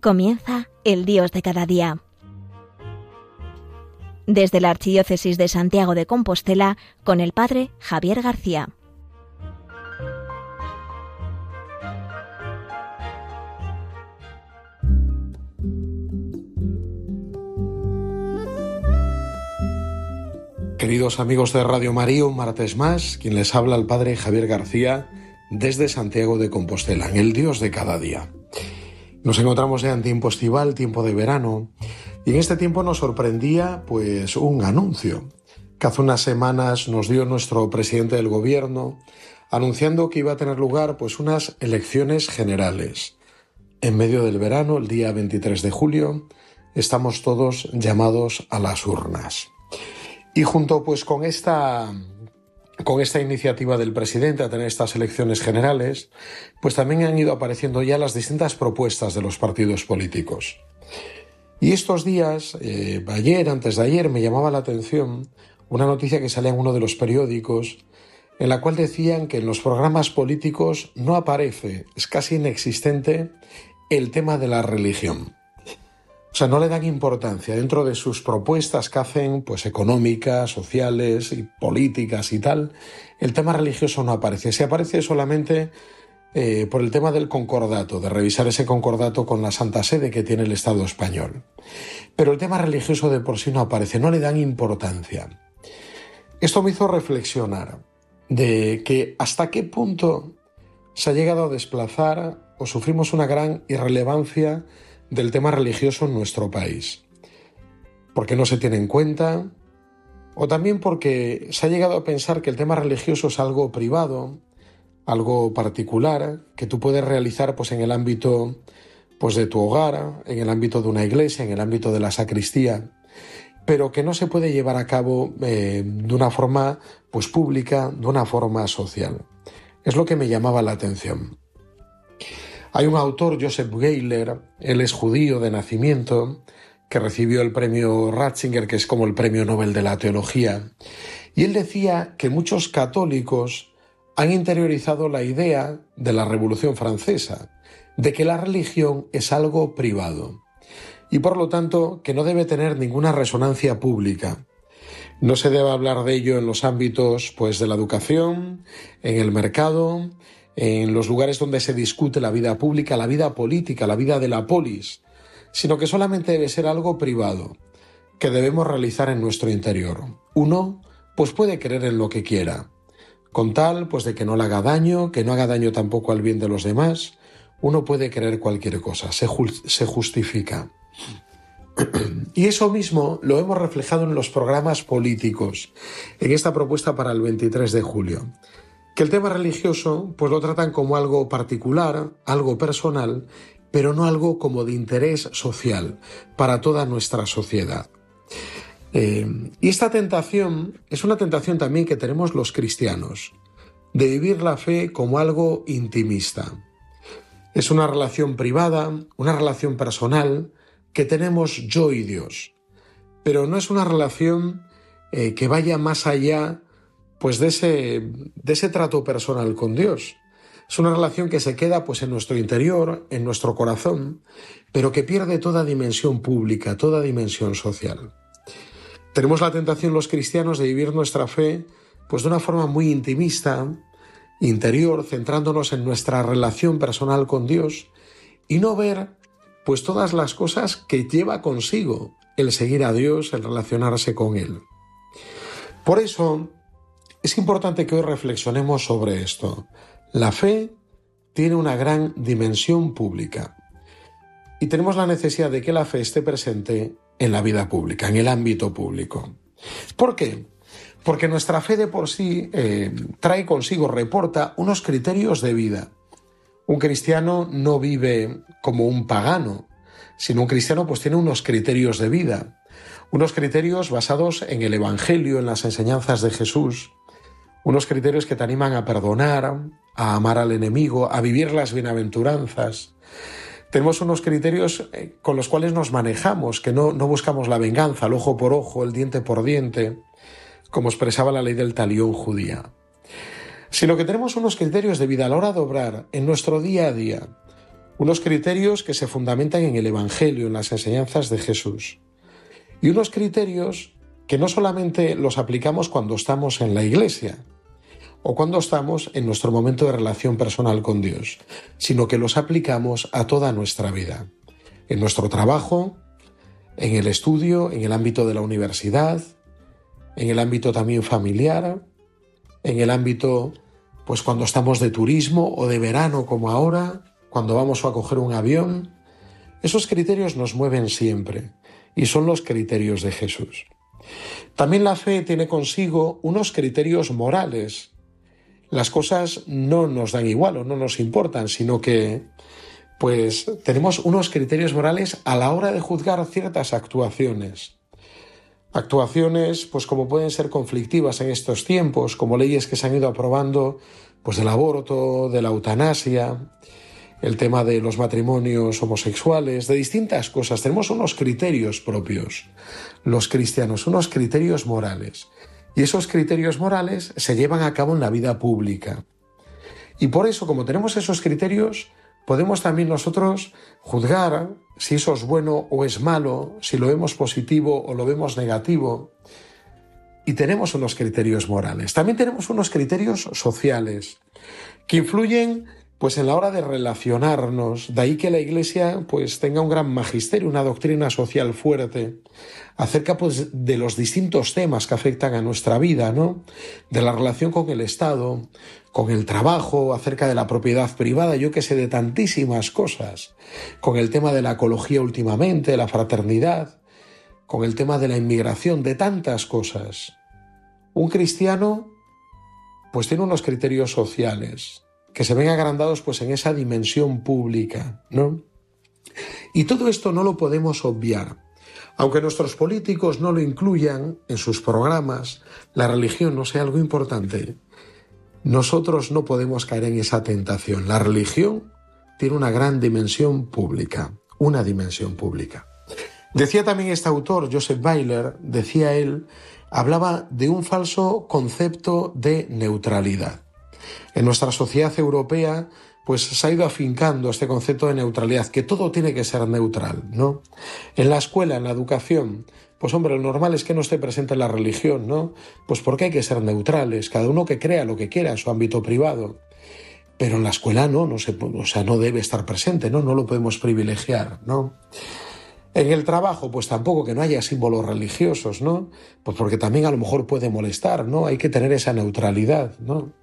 Comienza el Dios de cada día. Desde la Archidiócesis de Santiago de Compostela, con el Padre Javier García. Queridos amigos de Radio María, un martes más, quien les habla el Padre Javier García desde Santiago de Compostela, en el Dios de cada día. Nos encontramos ya en tiempo estival, tiempo de verano, y en este tiempo nos sorprendía pues un anuncio que hace unas semanas nos dio nuestro presidente del gobierno anunciando que iba a tener lugar pues unas elecciones generales. En medio del verano, el día 23 de julio, estamos todos llamados a las urnas. Y junto pues con esta con esta iniciativa del presidente a tener estas elecciones generales, pues también han ido apareciendo ya las distintas propuestas de los partidos políticos. Y estos días, eh, ayer, antes de ayer, me llamaba la atención una noticia que salía en uno de los periódicos, en la cual decían que en los programas políticos no aparece, es casi inexistente, el tema de la religión. O sea, no le dan importancia dentro de sus propuestas que hacen, pues económicas, sociales y políticas y tal. El tema religioso no aparece. Se aparece solamente eh, por el tema del concordato, de revisar ese concordato con la Santa Sede que tiene el Estado español. Pero el tema religioso de por sí no aparece, no le dan importancia. Esto me hizo reflexionar de que hasta qué punto se ha llegado a desplazar o sufrimos una gran irrelevancia del tema religioso en nuestro país. Porque no se tiene en cuenta, o también porque se ha llegado a pensar que el tema religioso es algo privado, algo particular, que tú puedes realizar pues, en el ámbito pues, de tu hogar, en el ámbito de una iglesia, en el ámbito de la sacristía, pero que no se puede llevar a cabo eh, de una forma pues, pública, de una forma social. Es lo que me llamaba la atención. Hay un autor, Joseph Geiler, él es judío de nacimiento, que recibió el premio Ratzinger, que es como el premio Nobel de la Teología, y él decía que muchos católicos han interiorizado la idea de la Revolución Francesa, de que la religión es algo privado, y por lo tanto que no debe tener ninguna resonancia pública. No se debe hablar de ello en los ámbitos pues de la educación, en el mercado, en los lugares donde se discute la vida pública, la vida política, la vida de la polis, sino que solamente debe ser algo privado, que debemos realizar en nuestro interior. Uno, pues puede creer en lo que quiera, con tal, pues de que no le haga daño, que no haga daño tampoco al bien de los demás, uno puede creer cualquier cosa, se, se justifica. Y eso mismo lo hemos reflejado en los programas políticos, en esta propuesta para el 23 de julio que el tema religioso pues lo tratan como algo particular, algo personal, pero no algo como de interés social para toda nuestra sociedad. Eh, y esta tentación es una tentación también que tenemos los cristianos, de vivir la fe como algo intimista. Es una relación privada, una relación personal que tenemos yo y Dios, pero no es una relación eh, que vaya más allá pues de ese, de ese trato personal con Dios. Es una relación que se queda pues en nuestro interior, en nuestro corazón, pero que pierde toda dimensión pública, toda dimensión social. Tenemos la tentación los cristianos de vivir nuestra fe pues de una forma muy intimista, interior, centrándonos en nuestra relación personal con Dios y no ver pues todas las cosas que lleva consigo el seguir a Dios, el relacionarse con Él. Por eso, es importante que hoy reflexionemos sobre esto. La fe tiene una gran dimensión pública y tenemos la necesidad de que la fe esté presente en la vida pública, en el ámbito público. ¿Por qué? Porque nuestra fe de por sí eh, trae consigo, reporta unos criterios de vida. Un cristiano no vive como un pagano, sino un cristiano pues tiene unos criterios de vida, unos criterios basados en el Evangelio, en las enseñanzas de Jesús, unos criterios que te animan a perdonar, a amar al enemigo, a vivir las bienaventuranzas. Tenemos unos criterios eh, con los cuales nos manejamos, que no, no buscamos la venganza, el ojo por ojo, el diente por diente, como expresaba la ley del talión judía, sino que tenemos unos criterios de vida a la hora de obrar en nuestro día a día, unos criterios que se fundamentan en el Evangelio, en las enseñanzas de Jesús, y unos criterios que no solamente los aplicamos cuando estamos en la iglesia o cuando estamos en nuestro momento de relación personal con Dios, sino que los aplicamos a toda nuestra vida, en nuestro trabajo, en el estudio, en el ámbito de la universidad, en el ámbito también familiar, en el ámbito, pues cuando estamos de turismo o de verano como ahora, cuando vamos a coger un avión. Esos criterios nos mueven siempre y son los criterios de Jesús. También la fe tiene consigo unos criterios morales. Las cosas no nos dan igual o no nos importan, sino que pues tenemos unos criterios morales a la hora de juzgar ciertas actuaciones. Actuaciones, pues como pueden ser conflictivas en estos tiempos, como leyes que se han ido aprobando, pues del aborto, de la eutanasia, el tema de los matrimonios homosexuales, de distintas cosas. Tenemos unos criterios propios, los cristianos, unos criterios morales. Y esos criterios morales se llevan a cabo en la vida pública. Y por eso, como tenemos esos criterios, podemos también nosotros juzgar si eso es bueno o es malo, si lo vemos positivo o lo vemos negativo. Y tenemos unos criterios morales. También tenemos unos criterios sociales que influyen pues en la hora de relacionarnos, de ahí que la Iglesia pues tenga un gran magisterio, una doctrina social fuerte acerca pues de los distintos temas que afectan a nuestra vida, ¿no? De la relación con el Estado, con el trabajo, acerca de la propiedad privada, yo que sé de tantísimas cosas, con el tema de la ecología últimamente, la fraternidad, con el tema de la inmigración, de tantas cosas. Un cristiano pues tiene unos criterios sociales, que se ven agrandados pues en esa dimensión pública, ¿no? Y todo esto no lo podemos obviar. Aunque nuestros políticos no lo incluyan en sus programas, la religión no sea algo importante, nosotros no podemos caer en esa tentación. La religión tiene una gran dimensión pública, una dimensión pública. Decía también este autor, Joseph Weiler, decía él, hablaba de un falso concepto de neutralidad. En nuestra sociedad europea, pues se ha ido afincando este concepto de neutralidad, que todo tiene que ser neutral, ¿no? En la escuela, en la educación, pues hombre, lo normal es que no esté presente la religión, ¿no? Pues porque hay que ser neutrales, cada uno que crea lo que quiera en su ámbito privado. Pero en la escuela no, no se, o sea, no debe estar presente, ¿no? No lo podemos privilegiar, ¿no? En el trabajo, pues tampoco que no haya símbolos religiosos, ¿no? Pues porque también a lo mejor puede molestar, ¿no? Hay que tener esa neutralidad, ¿no?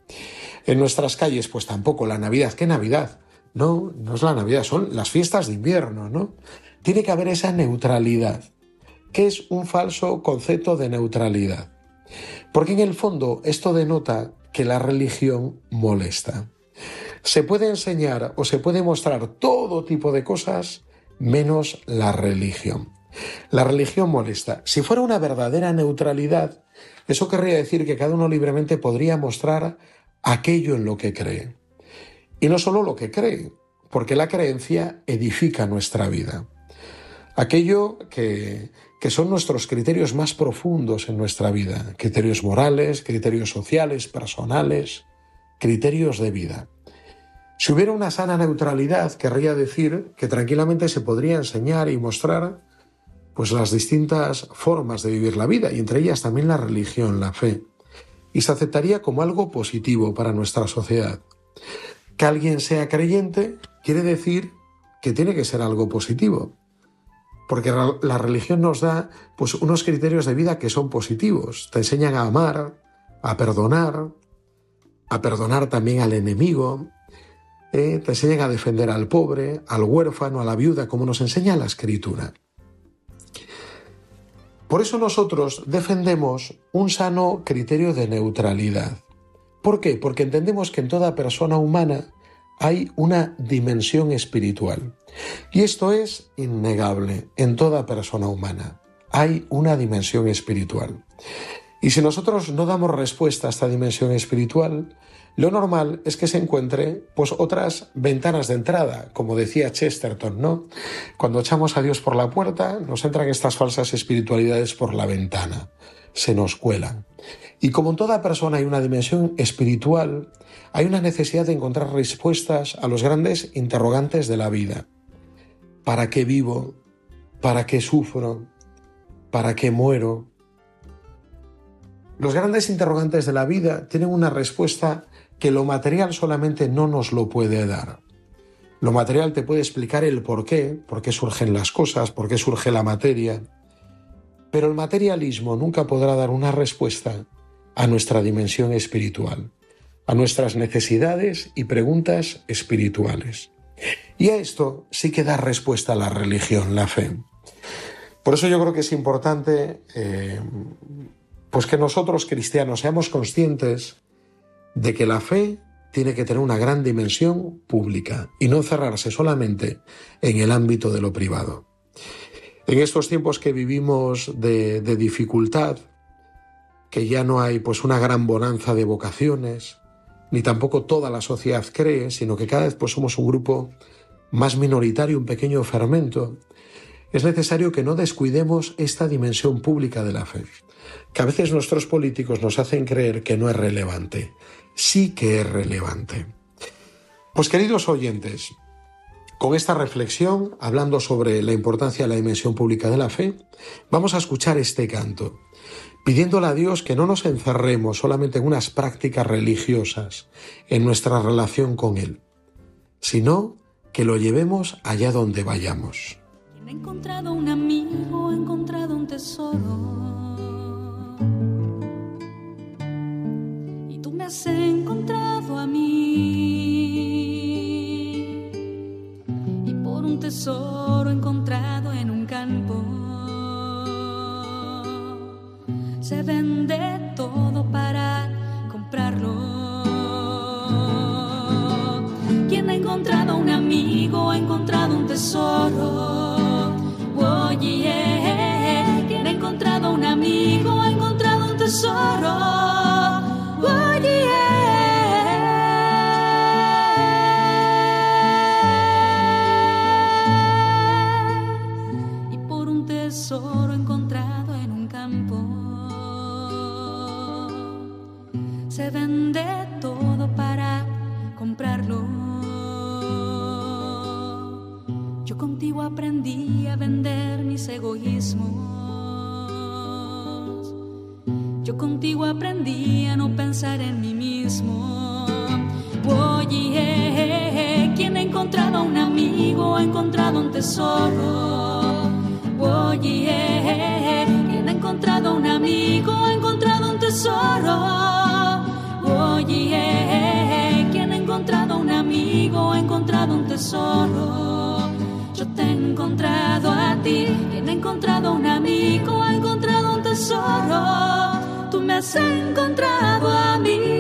En nuestras calles, pues tampoco la Navidad. ¿Qué Navidad? No, no es la Navidad, son las fiestas de invierno, ¿no? Tiene que haber esa neutralidad. ¿Qué es un falso concepto de neutralidad? Porque en el fondo esto denota que la religión molesta. Se puede enseñar o se puede mostrar todo tipo de cosas menos la religión. La religión molesta. Si fuera una verdadera neutralidad, eso querría decir que cada uno libremente podría mostrar aquello en lo que cree. Y no solo lo que cree, porque la creencia edifica nuestra vida. Aquello que, que son nuestros criterios más profundos en nuestra vida, criterios morales, criterios sociales, personales, criterios de vida. Si hubiera una sana neutralidad, querría decir que tranquilamente se podría enseñar y mostrar pues las distintas formas de vivir la vida y entre ellas también la religión, la fe y se aceptaría como algo positivo para nuestra sociedad. Que alguien sea creyente quiere decir que tiene que ser algo positivo, porque la religión nos da pues unos criterios de vida que son positivos, te enseñan a amar, a perdonar, a perdonar también al enemigo, eh, te enseñan a defender al pobre, al huérfano, a la viuda, como nos enseña la escritura. Por eso nosotros defendemos un sano criterio de neutralidad. ¿Por qué? Porque entendemos que en toda persona humana hay una dimensión espiritual. Y esto es innegable en toda persona humana. Hay una dimensión espiritual. Y si nosotros no damos respuesta a esta dimensión espiritual, lo normal es que se encuentre pues otras ventanas de entrada, como decía Chesterton, ¿no? Cuando echamos a Dios por la puerta, nos entran estas falsas espiritualidades por la ventana, se nos cuelan. Y como en toda persona hay una dimensión espiritual, hay una necesidad de encontrar respuestas a los grandes interrogantes de la vida. ¿Para qué vivo? ¿Para qué sufro? ¿Para qué muero? Los grandes interrogantes de la vida tienen una respuesta que lo material solamente no nos lo puede dar. Lo material te puede explicar el por qué, por qué surgen las cosas, por qué surge la materia, pero el materialismo nunca podrá dar una respuesta a nuestra dimensión espiritual, a nuestras necesidades y preguntas espirituales. Y a esto sí que da respuesta la religión, la fe. Por eso yo creo que es importante eh, pues que nosotros cristianos seamos conscientes de que la fe tiene que tener una gran dimensión pública y no cerrarse solamente en el ámbito de lo privado. En estos tiempos que vivimos de, dificultad, que ya no hay pues una gran bonanza de vocaciones, ni tampoco toda la sociedad cree, sino que cada vez pues somos un grupo más minoritario, un pequeño fermento, es necesario que no descuidemos esta dimensión pública de la fe, que a veces nuestros políticos nos hacen creer que no es relevante. Sí que es relevante. Pues queridos oyentes, con esta reflexión, hablando sobre la importancia de la dimensión pública de la fe, vamos a escuchar este canto pidiéndole a Dios que no nos encerremos solamente en unas prácticas religiosas en nuestra relación con Él, sino que lo llevemos allá donde vayamos. He encontrado un amigo, he encontrado un tesoro. Se vende todo para comprarlo. Yo contigo aprendí a vender mis egoísmos. Yo contigo aprendí a no pensar en mí mismo. Oye, quien ha encontrado un amigo ha encontrado un tesoro. Oye, quien ha encontrado un amigo ha encontrado un tesoro. Quien ha encontrado un amigo ha encontrado un tesoro. Yo te he encontrado a ti, quien ha encontrado un amigo ha encontrado un tesoro. Tú me has encontrado a mí.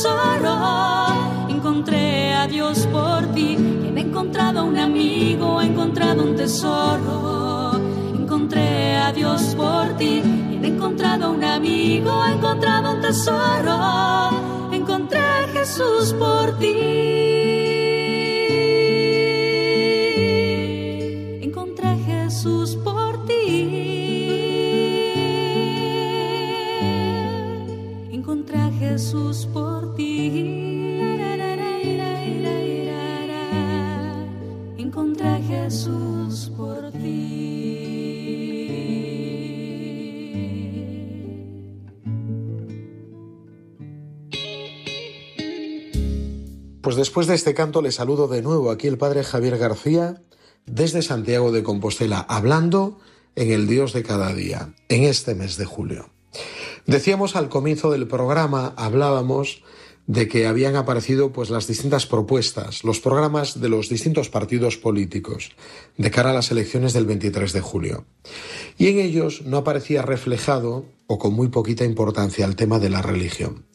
Tesoro. Encontré a Dios por ti. Quien ha encontrado un amigo ha encontrado un tesoro. Encontré a Dios por ti. Quien ha encontrado un amigo ha encontrado un tesoro. Encontré a Jesús por ti. Después de este canto le saludo de nuevo aquí el padre Javier García desde Santiago de Compostela, hablando en el Dios de cada día, en este mes de julio. Decíamos al comienzo del programa, hablábamos de que habían aparecido pues las distintas propuestas, los programas de los distintos partidos políticos de cara a las elecciones del 23 de julio. Y en ellos no aparecía reflejado o con muy poquita importancia el tema de la religión.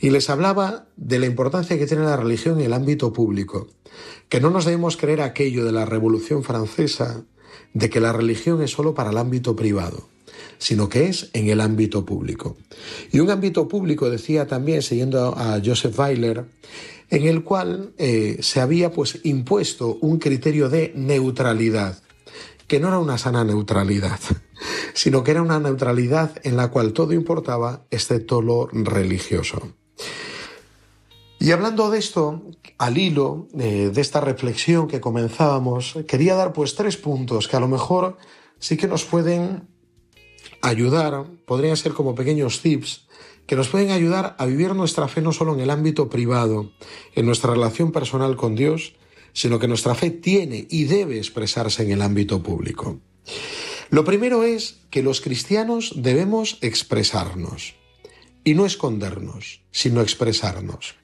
Y les hablaba de la importancia que tiene la religión en el ámbito público, que no nos debemos creer aquello de la Revolución Francesa de que la religión es solo para el ámbito privado sino que es en el ámbito público. Y un ámbito público, decía también, siguiendo a Joseph Weiler, en el cual eh, se había pues impuesto un criterio de neutralidad, que no era una sana neutralidad, sino que era una neutralidad en la cual todo importaba excepto lo religioso. Y hablando de esto, al hilo eh, de esta reflexión que comenzábamos, quería dar pues tres puntos que a lo mejor sí que nos pueden ayudar, podrían ser como pequeños tips que nos pueden ayudar a vivir nuestra fe no solo en el ámbito privado, en nuestra relación personal con Dios, sino que nuestra fe tiene y debe expresarse en el ámbito público. Lo primero es que los cristianos debemos expresarnos, y no escondernos, sino expresarnos.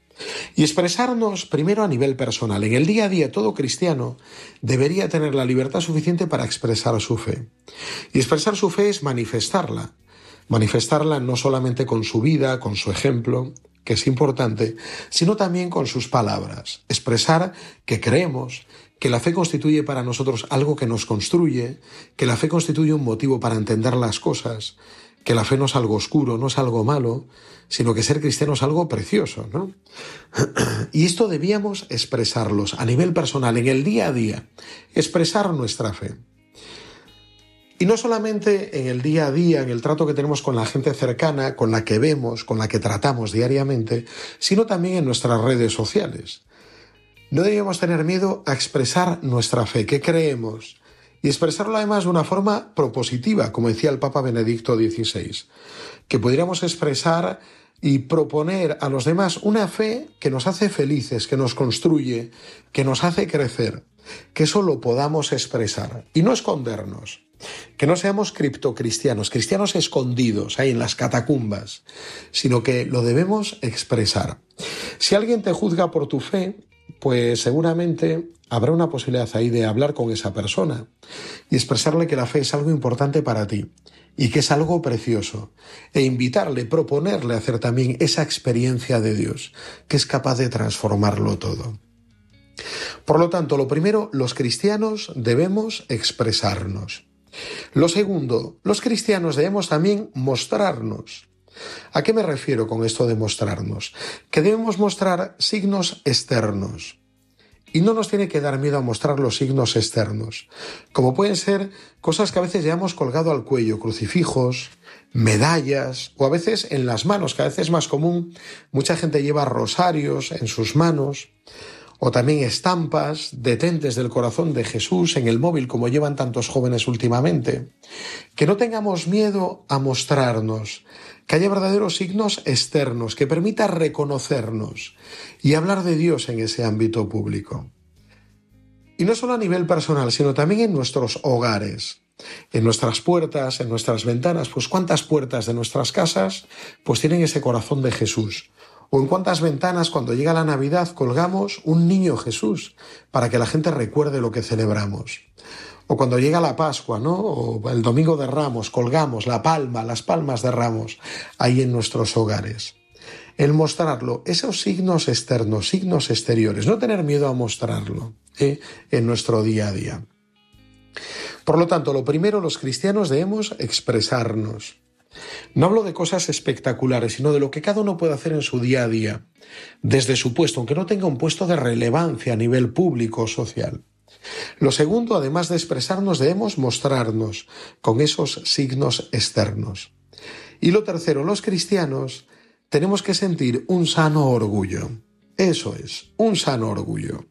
Y expresarnos primero a nivel personal. En el día a día todo cristiano debería tener la libertad suficiente para expresar su fe. Y expresar su fe es manifestarla. Manifestarla no solamente con su vida, con su ejemplo, que es importante, sino también con sus palabras. Expresar que creemos, que la fe constituye para nosotros algo que nos construye, que la fe constituye un motivo para entender las cosas, que la fe no es algo oscuro, no es algo malo, sino que ser cristiano es algo precioso, ¿no? Y esto debíamos expresarlos a nivel personal, en el día a día, expresar nuestra fe. Y no solamente en el día a día, en el trato que tenemos con la gente cercana, con la que vemos, con la que tratamos diariamente, sino también en nuestras redes sociales. No debíamos tener miedo a expresar nuestra fe, qué creemos, y expresarlo además de una forma propositiva, como decía el Papa Benedicto XVI, que pudiéramos expresar y proponer a los demás una fe que nos hace felices, que nos construye, que nos hace crecer, que eso lo podamos expresar y no escondernos, que no seamos criptocristianos, cristianos escondidos ahí en las catacumbas, sino que lo debemos expresar. Si alguien te juzga por tu fe, pues seguramente habrá una posibilidad ahí de hablar con esa persona y expresarle que la fe es algo importante para ti y que es algo precioso e invitarle, proponerle hacer también esa experiencia de Dios que es capaz de transformarlo todo. Por lo tanto, lo primero, los cristianos debemos expresarnos. Lo segundo, los cristianos debemos también mostrarnos. ¿A qué me refiero con esto de mostrarnos? Que debemos mostrar signos externos. Y no nos tiene que dar miedo a mostrar los signos externos, como pueden ser cosas que a veces llevamos colgado al cuello, crucifijos, medallas o a veces en las manos, que a veces es más común, mucha gente lleva rosarios en sus manos o también estampas, detentes del corazón de Jesús en el móvil como llevan tantos jóvenes últimamente. Que no tengamos miedo a mostrarnos, que haya verdaderos signos externos, que permita reconocernos y hablar de Dios en ese ámbito público. Y no solo a nivel personal, sino también en nuestros hogares, en nuestras puertas, en nuestras ventanas, pues cuántas puertas de nuestras casas pues tienen ese corazón de Jesús. O en cuántas ventanas cuando llega la Navidad colgamos un niño Jesús para que la gente recuerde lo que celebramos. O cuando llega la Pascua, ¿no? O el Domingo de Ramos, colgamos la palma, las palmas de Ramos ahí en nuestros hogares. El mostrarlo, esos signos externos, signos exteriores, no tener miedo a mostrarlo ¿eh? en nuestro día a día. Por lo tanto, lo primero, los cristianos debemos expresarnos. No hablo de cosas espectaculares, sino de lo que cada uno puede hacer en su día a día, desde su puesto, aunque no tenga un puesto de relevancia a nivel público o social. Lo segundo, además de expresarnos, debemos mostrarnos con esos signos externos. Y lo tercero, los cristianos tenemos que sentir un sano orgullo. Eso es, un sano orgullo.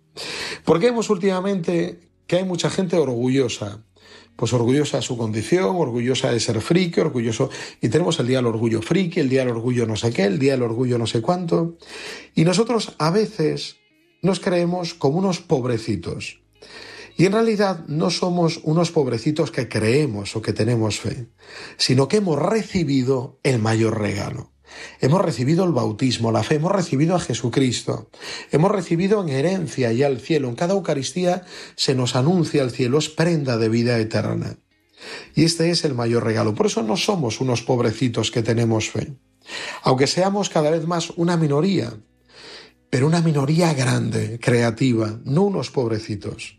Porque vemos últimamente que hay mucha gente orgullosa. Pues orgullosa de su condición, orgullosa de ser friki, orgulloso. Y tenemos el día del orgullo friki, el día del orgullo no sé qué, el día del orgullo no sé cuánto. Y nosotros a veces nos creemos como unos pobrecitos. Y en realidad no somos unos pobrecitos que creemos o que tenemos fe, sino que hemos recibido el mayor regalo. Hemos recibido el bautismo, la fe, hemos recibido a Jesucristo, hemos recibido en herencia y al cielo. En cada Eucaristía se nos anuncia el cielo, es prenda de vida eterna. Y este es el mayor regalo. Por eso no somos unos pobrecitos que tenemos fe. Aunque seamos cada vez más una minoría, pero una minoría grande, creativa, no unos pobrecitos.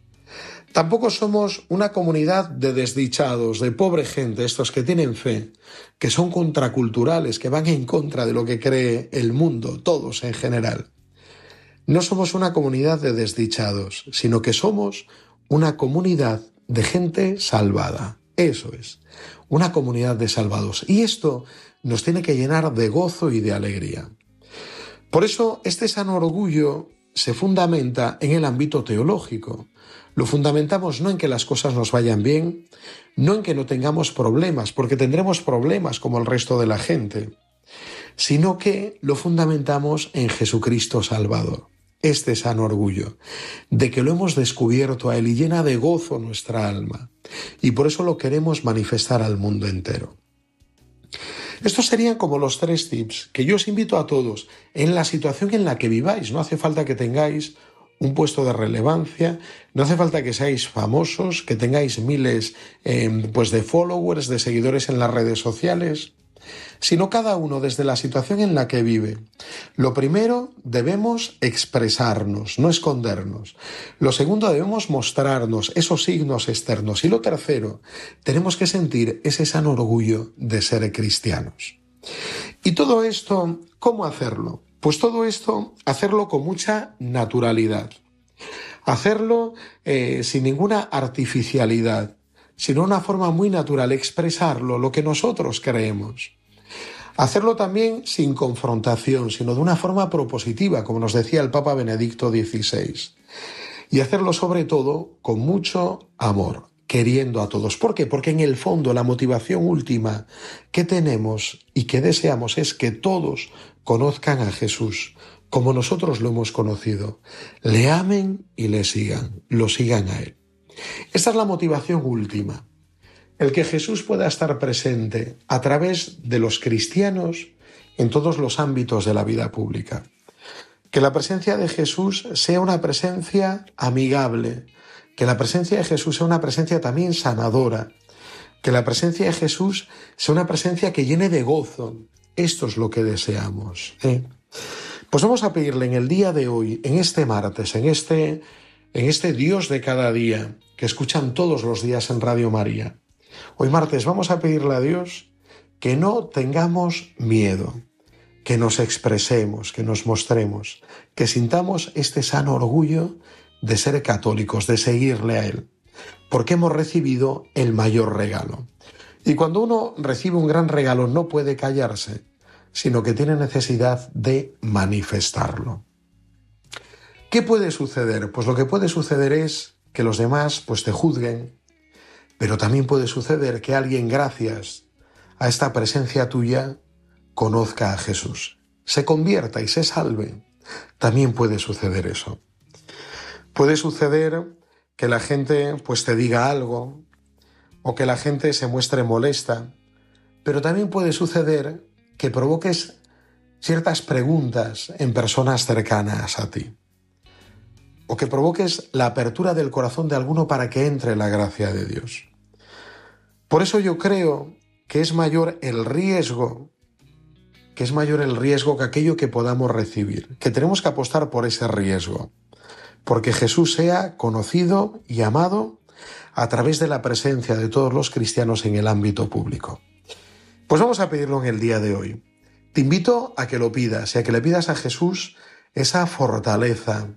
Tampoco somos una comunidad de desdichados, de pobre gente, estos que tienen fe, que son contraculturales, que van en contra de lo que cree el mundo, todos en general. No somos una comunidad de desdichados, sino que somos una comunidad de gente salvada. Eso es, una comunidad de salvados. Y esto nos tiene que llenar de gozo y de alegría. Por eso este sano orgullo se fundamenta en el ámbito teológico. Lo fundamentamos no en que las cosas nos vayan bien, no en que no tengamos problemas, porque tendremos problemas como el resto de la gente, sino que lo fundamentamos en Jesucristo Salvador. Este sano orgullo, de que lo hemos descubierto a Él y llena de gozo nuestra alma, y por eso lo queremos manifestar al mundo entero. Estos serían como los tres tips que yo os invito a todos en la situación en la que viváis. No hace falta que tengáis un puesto de relevancia, no hace falta que seáis famosos, que tengáis miles em, pues de followers, de seguidores en las redes sociales sino cada uno desde la situación en la que vive. Lo primero, debemos expresarnos, no escondernos. Lo segundo, debemos mostrarnos esos signos externos. Y lo tercero, tenemos que sentir ese sano orgullo de ser cristianos. Y todo esto, ¿cómo hacerlo? Pues todo esto, hacerlo con mucha naturalidad. Hacerlo eh, sin ninguna artificialidad, sino una forma muy natural, expresarlo, lo que nosotros creemos. Hacerlo también sin confrontación, sino de una forma propositiva, como nos decía el Papa Benedicto XVI. Y hacerlo sobre todo con mucho amor, queriendo a todos. ¿Por qué? Porque en el fondo la motivación última que tenemos y que deseamos es que todos conozcan a Jesús como nosotros lo hemos conocido, le amen y le sigan, lo sigan a Él. Esta es la motivación última el que Jesús pueda estar presente a través de los cristianos en todos los ámbitos de la vida pública. Que la presencia de Jesús sea una presencia amigable, que la presencia de Jesús sea una presencia también sanadora, que la presencia de Jesús sea una presencia que llene de gozo. Esto es lo que deseamos. ¿eh? Pues vamos a pedirle en el día de hoy, en este martes, en este, en este Dios de cada día, que escuchan todos los días en Radio María, Hoy martes vamos a pedirle a Dios que no tengamos miedo, que nos expresemos, que nos mostremos, que sintamos este sano orgullo de ser católicos, de seguirle a Él, porque hemos recibido el mayor regalo. Y cuando uno recibe un gran regalo no puede callarse, sino que tiene necesidad de manifestarlo. ¿Qué puede suceder? Pues lo que puede suceder es que los demás pues te juzguen, pero también puede suceder que alguien, gracias a esta presencia tuya, conozca a Jesús, se convierta y se salve. También puede suceder eso. Puede suceder que la gente pues te diga algo o que la gente se muestre molesta, pero también puede suceder que provoques ciertas preguntas en personas cercanas a ti o que provoques la apertura del corazón de alguno para que entre la gracia de Dios. Por eso yo creo que es mayor el riesgo, que es mayor el riesgo que aquello que podamos recibir, que tenemos que apostar por ese riesgo, porque Jesús sea conocido y amado a través de la presencia de todos los cristianos en el ámbito público. Pues vamos a pedirlo en el día de hoy. Te invito a que lo pidas y a que le pidas a Jesús esa fortaleza,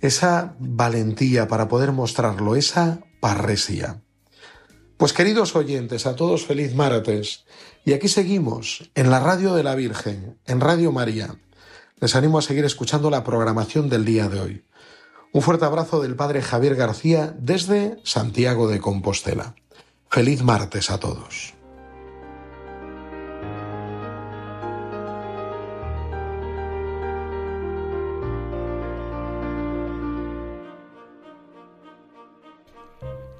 esa valentía para poder mostrarlo, esa parresía. Pues queridos oyentes, a todos feliz martes. Y aquí seguimos, en la radio de la Virgen, en Radio María. Les animo a seguir escuchando la programación del día de hoy. Un fuerte abrazo del Padre Javier García desde Santiago de Compostela. Feliz martes a todos.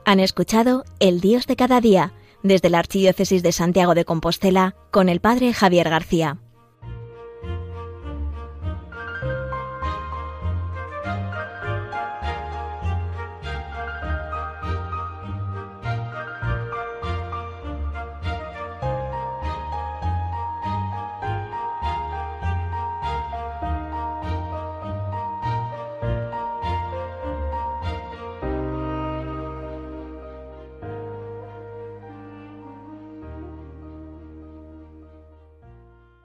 Han escuchado El Dios de cada día desde la Archidiócesis de Santiago de Compostela con el Padre Javier García.